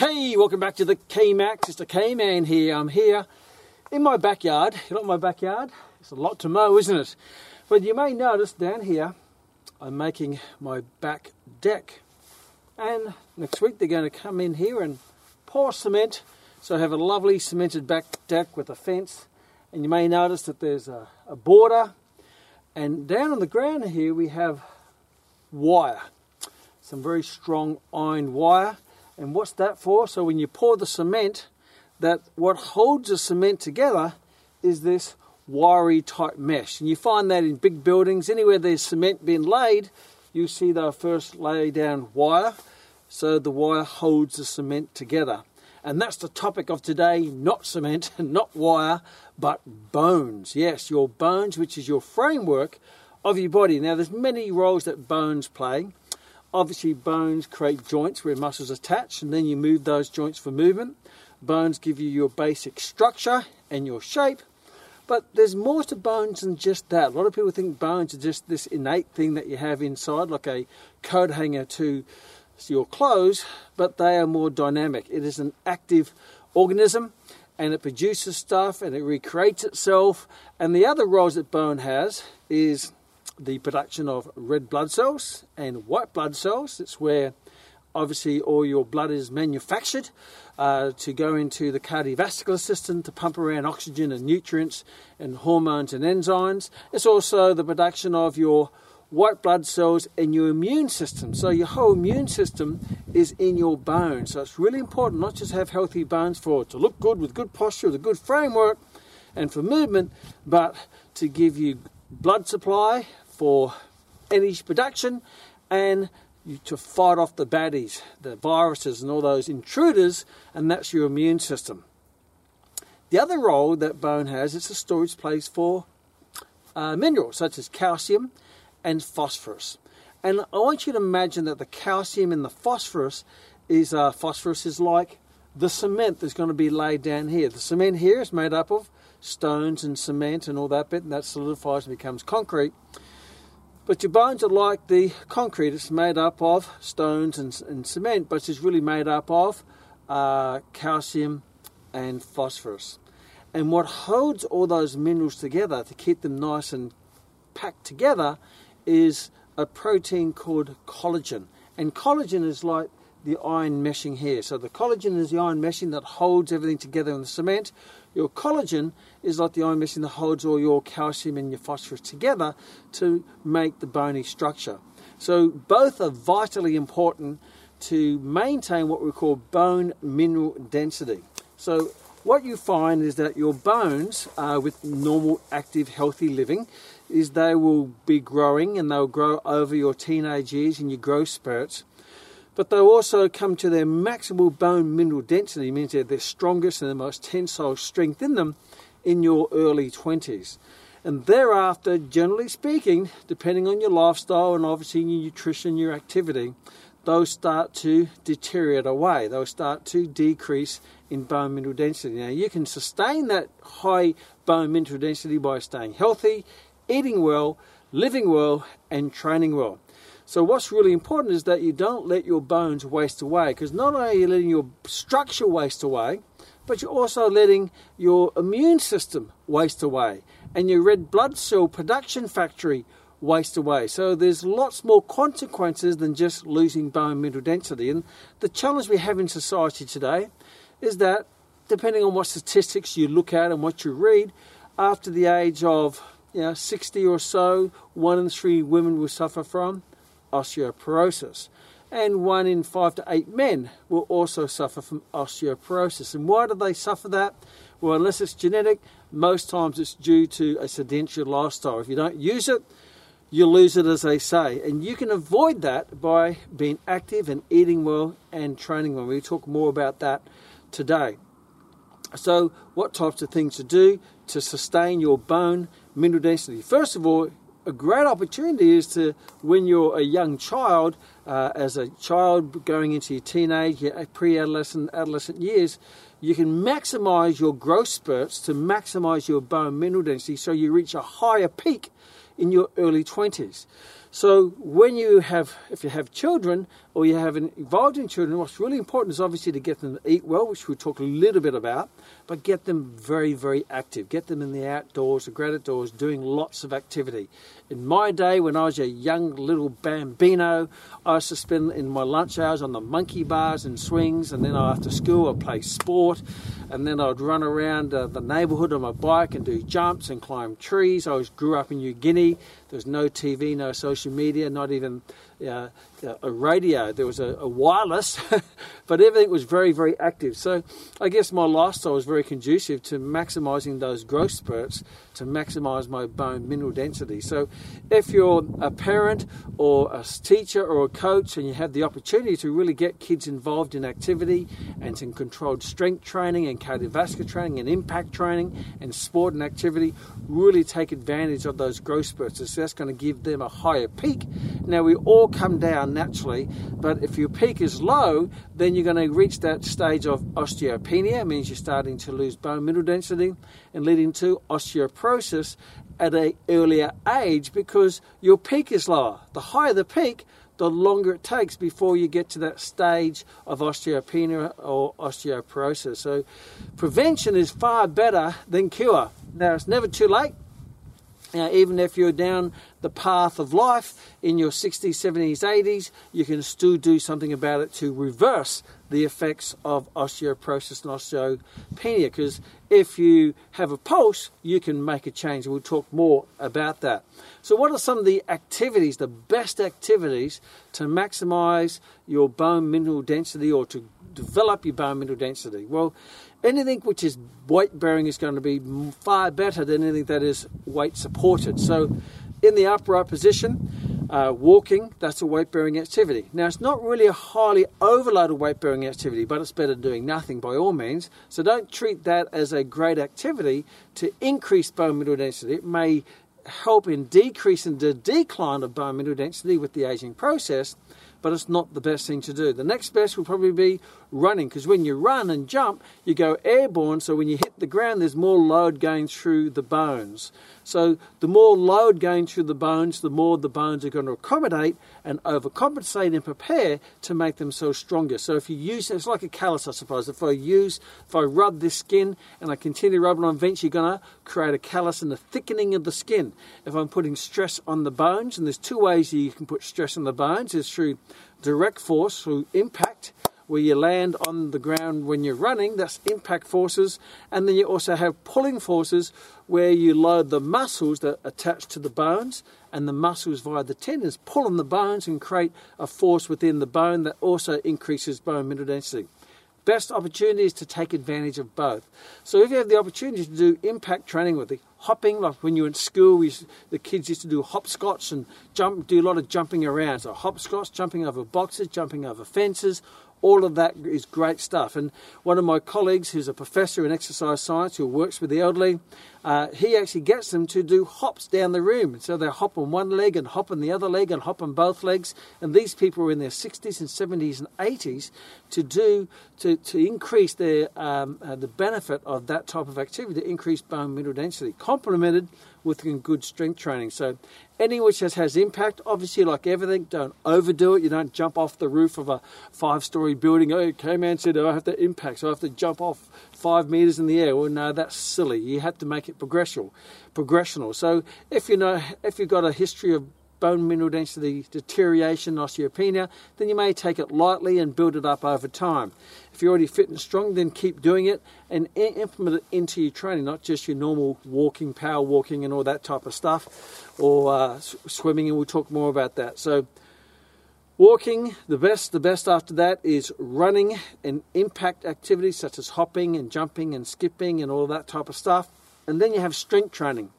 Hey, welcome back to the K-Max. It's the K-Man here. I'm here in my backyard. You like my backyard? It's a lot to mow, isn't it? But you may notice down here, I'm making my back deck. And next week they're going to come in here and pour cement. So I have a lovely cemented back deck with a fence. And you may notice that there's a, a border. And down on the ground here we have wire. Some very strong iron wire and what's that for? So when you pour the cement, that what holds the cement together is this wiry type mesh. And you find that in big buildings, anywhere there's cement being laid, you see they'll first lay down wire. So the wire holds the cement together. And that's the topic of today, not cement, not wire, but bones. Yes, your bones, which is your framework of your body. Now there's many roles that bones play. Obviously, bones create joints where muscles attach, and then you move those joints for movement. Bones give you your basic structure and your shape, but there's more to bones than just that. A lot of people think bones are just this innate thing that you have inside, like a coat hanger to your clothes, but they are more dynamic. It is an active organism and it produces stuff and it recreates itself. And the other roles that bone has is the production of red blood cells and white blood cells. It's where obviously all your blood is manufactured uh, to go into the cardiovascular system to pump around oxygen and nutrients and hormones and enzymes. It's also the production of your white blood cells and your immune system. So your whole immune system is in your bones. So it's really important not just have healthy bones for to look good with good posture, with a good framework and for movement, but to give you blood supply for energy production and to fight off the baddies, the viruses, and all those intruders, and that's your immune system. The other role that bone has is a storage place for uh, minerals such as calcium and phosphorus. And I want you to imagine that the calcium and the phosphorus is uh, phosphorus is like the cement that's going to be laid down here. The cement here is made up of stones and cement and all that bit, and that solidifies and becomes concrete. But your bones are like the concrete. It's made up of stones and, and cement, but it's really made up of uh, calcium and phosphorus. And what holds all those minerals together to keep them nice and packed together is a protein called collagen. And collagen is like the iron meshing here. So the collagen is the iron meshing that holds everything together in the cement. Your collagen is like the iron meshing that holds all your calcium and your phosphorus together to make the bony structure. So both are vitally important to maintain what we call bone mineral density. So what you find is that your bones, uh, with normal, active, healthy living, is they will be growing and they'll grow over your teenage years and your growth spurts but they'll also come to their maximal bone mineral density, means they're their strongest and the most tensile strength in them in your early 20s. And thereafter, generally speaking, depending on your lifestyle and obviously your nutrition, your activity, those start to deteriorate away. They'll start to decrease in bone mineral density. Now, you can sustain that high bone mineral density by staying healthy, eating well, living well, and training well. So what's really important is that you don't let your bones waste away because not only are you letting your structure waste away, but you're also letting your immune system waste away and your red blood cell production factory waste away. So there's lots more consequences than just losing bone mineral density. And the challenge we have in society today is that depending on what statistics you look at and what you read, after the age of you know, 60 or so, one in three women will suffer from osteoporosis. And one in five to eight men will also suffer from osteoporosis. And why do they suffer that? Well, unless it's genetic, most times it's due to a sedentary lifestyle. If you don't use it, you lose it, as they say. And you can avoid that by being active and eating well and training well. We talk more about that today. So, what types of things to do to sustain your bone mineral density? First of all, a great opportunity is to, when you're a young child, uh, as a child going into your teenage, your pre-adolescent, adolescent years, you can maximize your growth spurts to maximize your bone mineral density so you reach a higher peak in your early 20s. So when you have, if you have children, or you have involved in children, what's really important is obviously to get them to eat well, which we'll talk a little bit about, but get them very, very active. Get them in the outdoors, the great outdoors, doing lots of activity. In my day, when I was a young little bambino, I used to spend in my lunch hours on the monkey bars and swings, and then after school I'd play sport, and then I'd run around uh, the neighbourhood on my bike and do jumps and climb trees. I was, grew up in New Guinea. There was no TV, no social media, not even uh, a radio. There was a, a wireless, but everything was very, very active. So I guess my lifestyle was very conducive to maximising those growth spurts to maximise my bone mineral density. So if you're a parent or a teacher or a coach and you have the opportunity to really get kids involved in activity and some controlled strength training and cardiovascular training and impact training and sport and activity, really take advantage of those growth spurts. So that's going to give them a higher peak. Now we all come down naturally, but if your peak is low, then you're going to reach that stage of osteopenia, means you're starting to lose bone mineral density and leading to osteoporosis at an earlier age because your peak is lower. The higher the peak, the longer it takes before you get to that stage of osteopenia or osteoporosis. So, prevention is far better than cure. Now, it's never too late. Now, even if you're down the path of life in your 60s, 70s, 80s, you can still do something about it to reverse the effects of osteoporosis and osteopenia. Because if you have a pulse, you can make a change. We'll talk more about that. So, what are some of the activities, the best activities to maximize your bone mineral density or to develop your bone mineral density? Well, anything which is weight bearing is going to be far better than anything that is weight supported. So, in the upright position, uh, walking, that's a weight bearing activity. Now, it's not really a highly overloaded weight bearing activity, but it's better than doing nothing by all means. So, don't treat that as a great activity to increase bone mineral density. It may help in decreasing the decline of bone mineral density with the aging process, but it's not the best thing to do. The next best will probably be running because when you run and jump, you go airborne, so when you hit the ground, there's more load going through the bones. So the more load going through the bones, the more the bones are going to accommodate and overcompensate and prepare to make themselves stronger. So if you use it's like a callus, I suppose. If I use, if I rub this skin and I continue rubbing on you're going to create a callus and a thickening of the skin. If I'm putting stress on the bones, and there's two ways you can put stress on the bones, is through direct force, through impact, where you land on the ground when you're running, that's impact forces. And then you also have pulling forces where you load the muscles that attach to the bones and the muscles via the tendons pull on the bones and create a force within the bone that also increases bone mineral density. Best opportunity is to take advantage of both. So if you have the opportunity to do impact training with the hopping, like when you were in school, we, the kids used to do hopscotch and jump, do a lot of jumping around. So hopscotch, jumping over boxes, jumping over fences, all of that is great stuff. And one of my colleagues, who's a professor in exercise science who works with the elderly, uh, he actually gets them to do hops down the room. So they hop on one leg and hop on the other leg and hop on both legs. And these people are in their 60s and 70s and 80s to do to, to increase their um, uh, the benefit of that type of activity to increase bone mineral density, complemented with good strength training. So anything which has, has impact, obviously like everything, don't overdo it. You don't jump off the roof of a five-story building. Oh, okay, man said oh, I have to impact, so I have to jump off five meters in the air. Well, no, that's silly. You have to make it progressional. Progressional. So if you know, if you've got a history of bone mineral density deterioration, osteopenia, then you may take it lightly and build it up over time. If you're already fit and strong, then keep doing it and implement it into your training, not just your normal walking, power walking, and all that type of stuff, or uh, swimming, and we'll talk more about that. So, walking, the best, the best after that is running and impact activities such as hopping and jumping and skipping and all that type of stuff. And then you have strength training.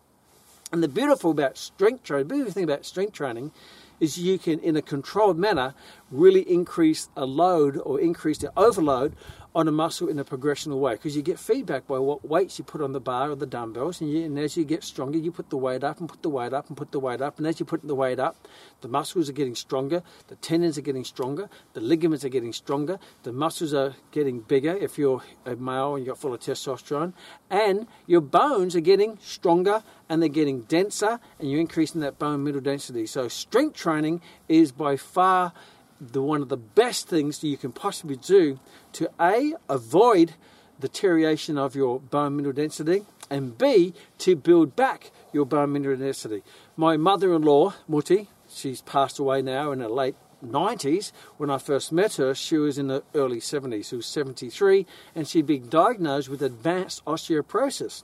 And the beautiful about strength training, the beautiful thing about strength training is you can, in a controlled manner, really increase a load or increase the overload on a muscle in a progressional way because you get feedback by what weights you put on the bar or the dumbbells and, you, and, as you get stronger you put the weight up and put the weight up and put the weight up and as you put the weight up the muscles are getting stronger the tendons are getting stronger the ligaments are getting stronger the muscles are getting bigger if you're a male and you're full of testosterone and your bones are getting stronger and they're getting denser and you're increasing that bone mineral density. So strength training is by far the one of the best things that you can possibly do to a avoid deterioration of your bone mineral density and b to build back your bone mineral density. My mother-in-law, Muti, she's passed away now in her late 90s. When I first met her, she was in the early 70s. She was 73 and she'd been diagnosed with advanced osteoporosis.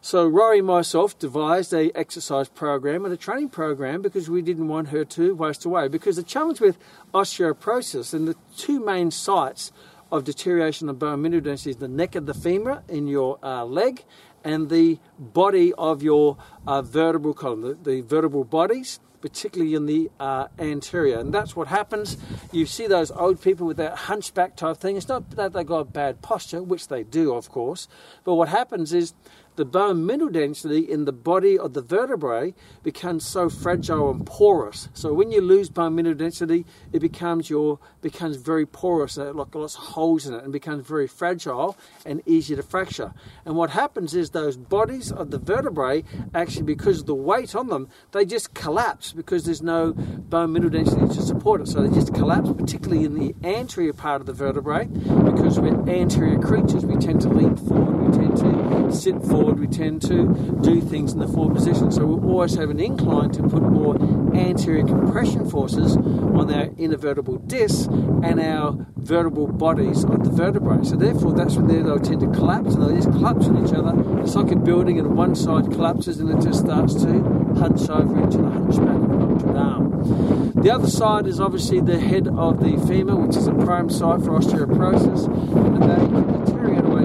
So Rory and myself devised a exercise program and a training program because we didn't want her to waste away. Because the challenge with osteoporosis and the two main sites of deterioration of bone mineral density is the neck of the femur in your uh, leg and the body of your uh, vertebral column, the, the vertebral bodies particularly in the uh, anterior. And that's what happens. You see those old people with that hunchback type thing. It's not that they've got bad posture, which they do, of course, but what happens is the bone mineral density in the body of the vertebrae becomes so fragile and porous. So when you lose bone mineral density, it becomes your becomes very porous, uh, like lots of holes in it, and becomes very fragile and easy to fracture. And what happens is those bodies of the vertebrae actually, because of the weight on them, they just collapse because there's no bone mineral density to support it. So they just collapse, particularly in the anterior part of the vertebrae, because we're anterior creatures. We tend to lean forward. We tend to sit forward we tend to do things in the forward position. So we always have an incline to put more anterior compression forces on our intervertebral discs and our vertebral bodies of the vertebrae. So therefore, that's when they'll tend to collapse and they just collapse on each other. It's like a building and one side collapses and it just starts to hunch over into the hunchback of Notre Dame. The other side is obviously the head of the femur, which is a prime site for osteoporosis, and they can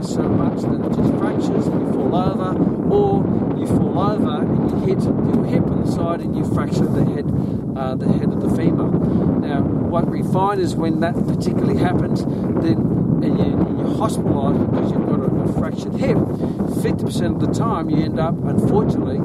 so much that it just fractures and you fall over, or you fall over and you hit your hip on the side and you fracture the head, uh, the head of the femur. Now, what we find is when that particularly happens, then and, you, are hospitalised because you've got a, a fractured hip, 50% of the time you end up, unfortunately,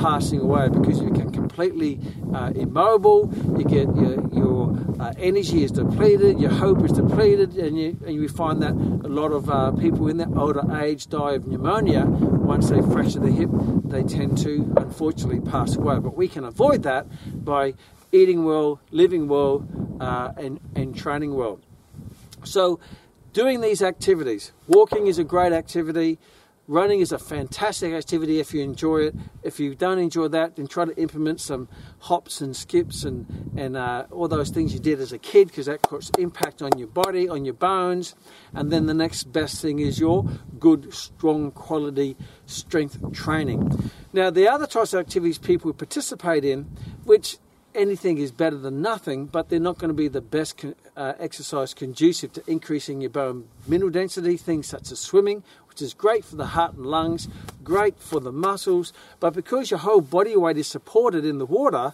passing away because you become completely uh, immobile, you get your, your uh, energy is depleted, your hope is depleted, and you, and you find that a lot of uh, people in that older age die of pneumonia once they fracture the hip, they tend to unfortunately pass away. But we can avoid that by eating well, living well, uh, and, and training well. So, doing these activities, walking is a great activity. Running is a fantastic activity if you enjoy it. If you don't enjoy that, then try to implement some hops and skips and, and uh, all those things you did as a kid because that puts impact on your body, on your bones. And then the next best thing is your good, strong quality strength training. Now, the other types of activities people participate in, which anything is better than nothing, but they're not going to be the best con- uh, exercise conducive to increasing your bone mineral density. Things such as swimming, which is great for the heart and lungs, great for the muscles, but because your whole body weight is supported in the water,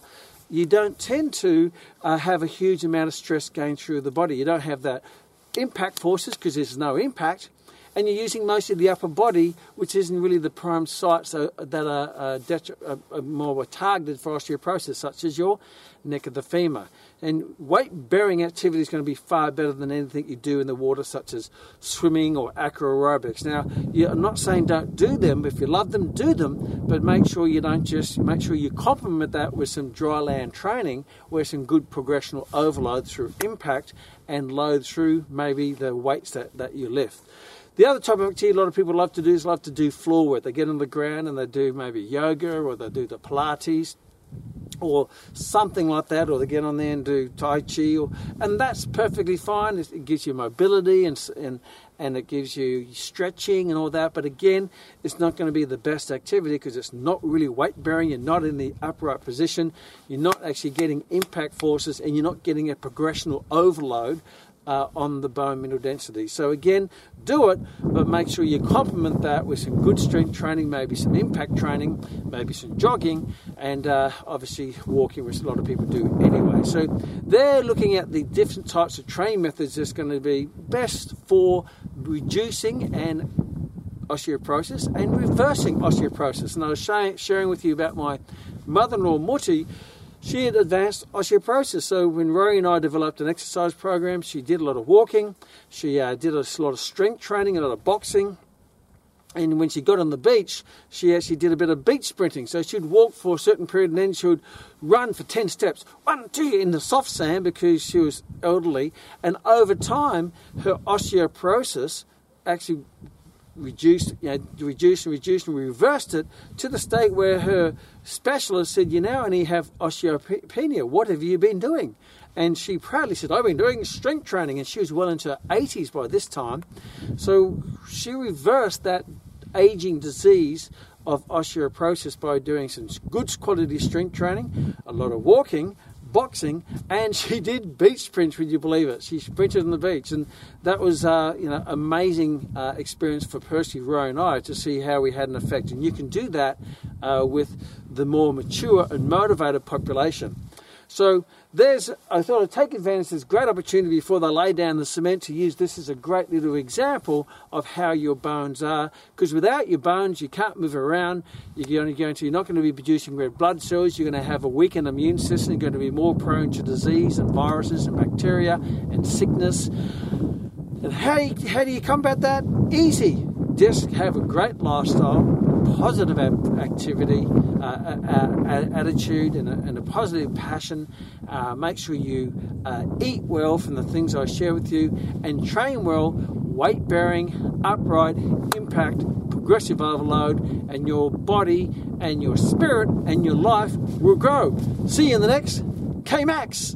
you don't tend to uh, have a huge amount of stress going through the body. You don't have that impact forces because there's no impact, and you're using mostly the upper body, which isn't really the prime sites that are, uh, detri- uh, more targeted for osteoporosis, such as your neck of the femur. And weight bearing activity is going to be far better than anything you do in the water, such as swimming or aqua aerobics. Now, I'm not saying don't do them. If you love them, do them, but make sure you don't just make sure you complement that with some dry land training, where some good progressional overload through impact and load through maybe the weights that, that you lift. The other type of activity a lot of people love to do is love to do floor work. They get on the ground and they do maybe yoga or they do the Pilates or something like that, or they get on there and do Tai Chi, or, and that's perfectly fine. It, gives you mobility and, and, and it gives you stretching and all that, but again, it's not going to be the best activity because it's not really weight bearing, you're not in the upright position, you're not actually getting impact forces, and you're not getting a progressional overload uh, on the bone mineral density. So again, do it, but make sure you complement that with some good strength training, maybe some impact training, maybe some jogging, and uh, obviously walking, which a lot of people do anyway. So they're looking at the different types of training methods that's going to be best for reducing and osteoporosis and reversing osteoporosis. And I was sharing with you about my mother-in-law Muti she had advanced osteoporosis. So when Rory and I developed an exercise program, she did a lot of walking, she uh, did a lot of strength training, a lot of boxing, and when she got on the beach, she actually did a bit of beach sprinting. So she'd walk for a certain period and then she would run for 10 steps, one, two, in the soft sand because she was elderly. And over time, her osteoporosis actually reduced, you know, reduced and reduced and reversed it to the state where her specialist said, You now only have osteopenia. What have you been doing? And she proudly said, I've been doing strength training. And she was well into her 80s by this time. So she reversed that aging disease of osteoporosis by doing some good quality strength training, a lot of walking, boxing, and she did beach sprints. Would you believe it? She sprinted on the beach, and that was uh, you know amazing uh, experience for Percy, Roy, and I to see how we had an effect. And you can do that uh, with the more mature and motivated population. So there's, I thought I'd take advantage of this great opportunity before they lay down the cement to use this as a great little example of how your bones are. Because without your bones, you can't move around. You're only going to, you're not going to be producing red blood cells. You're going to have a weakened immune system. You're going to be more prone to disease and viruses and bacteria and sickness. And how, how do you combat that? Easy. Just have a great lifestyle, positive activity, uh, uh, uh, attitude, and a, and a, positive passion. Uh, make sure you eat well from the things I share with you and train well, weight bearing, upright, impact, progressive overload, and your body and your spirit and your life will grow. See you in the next K Max.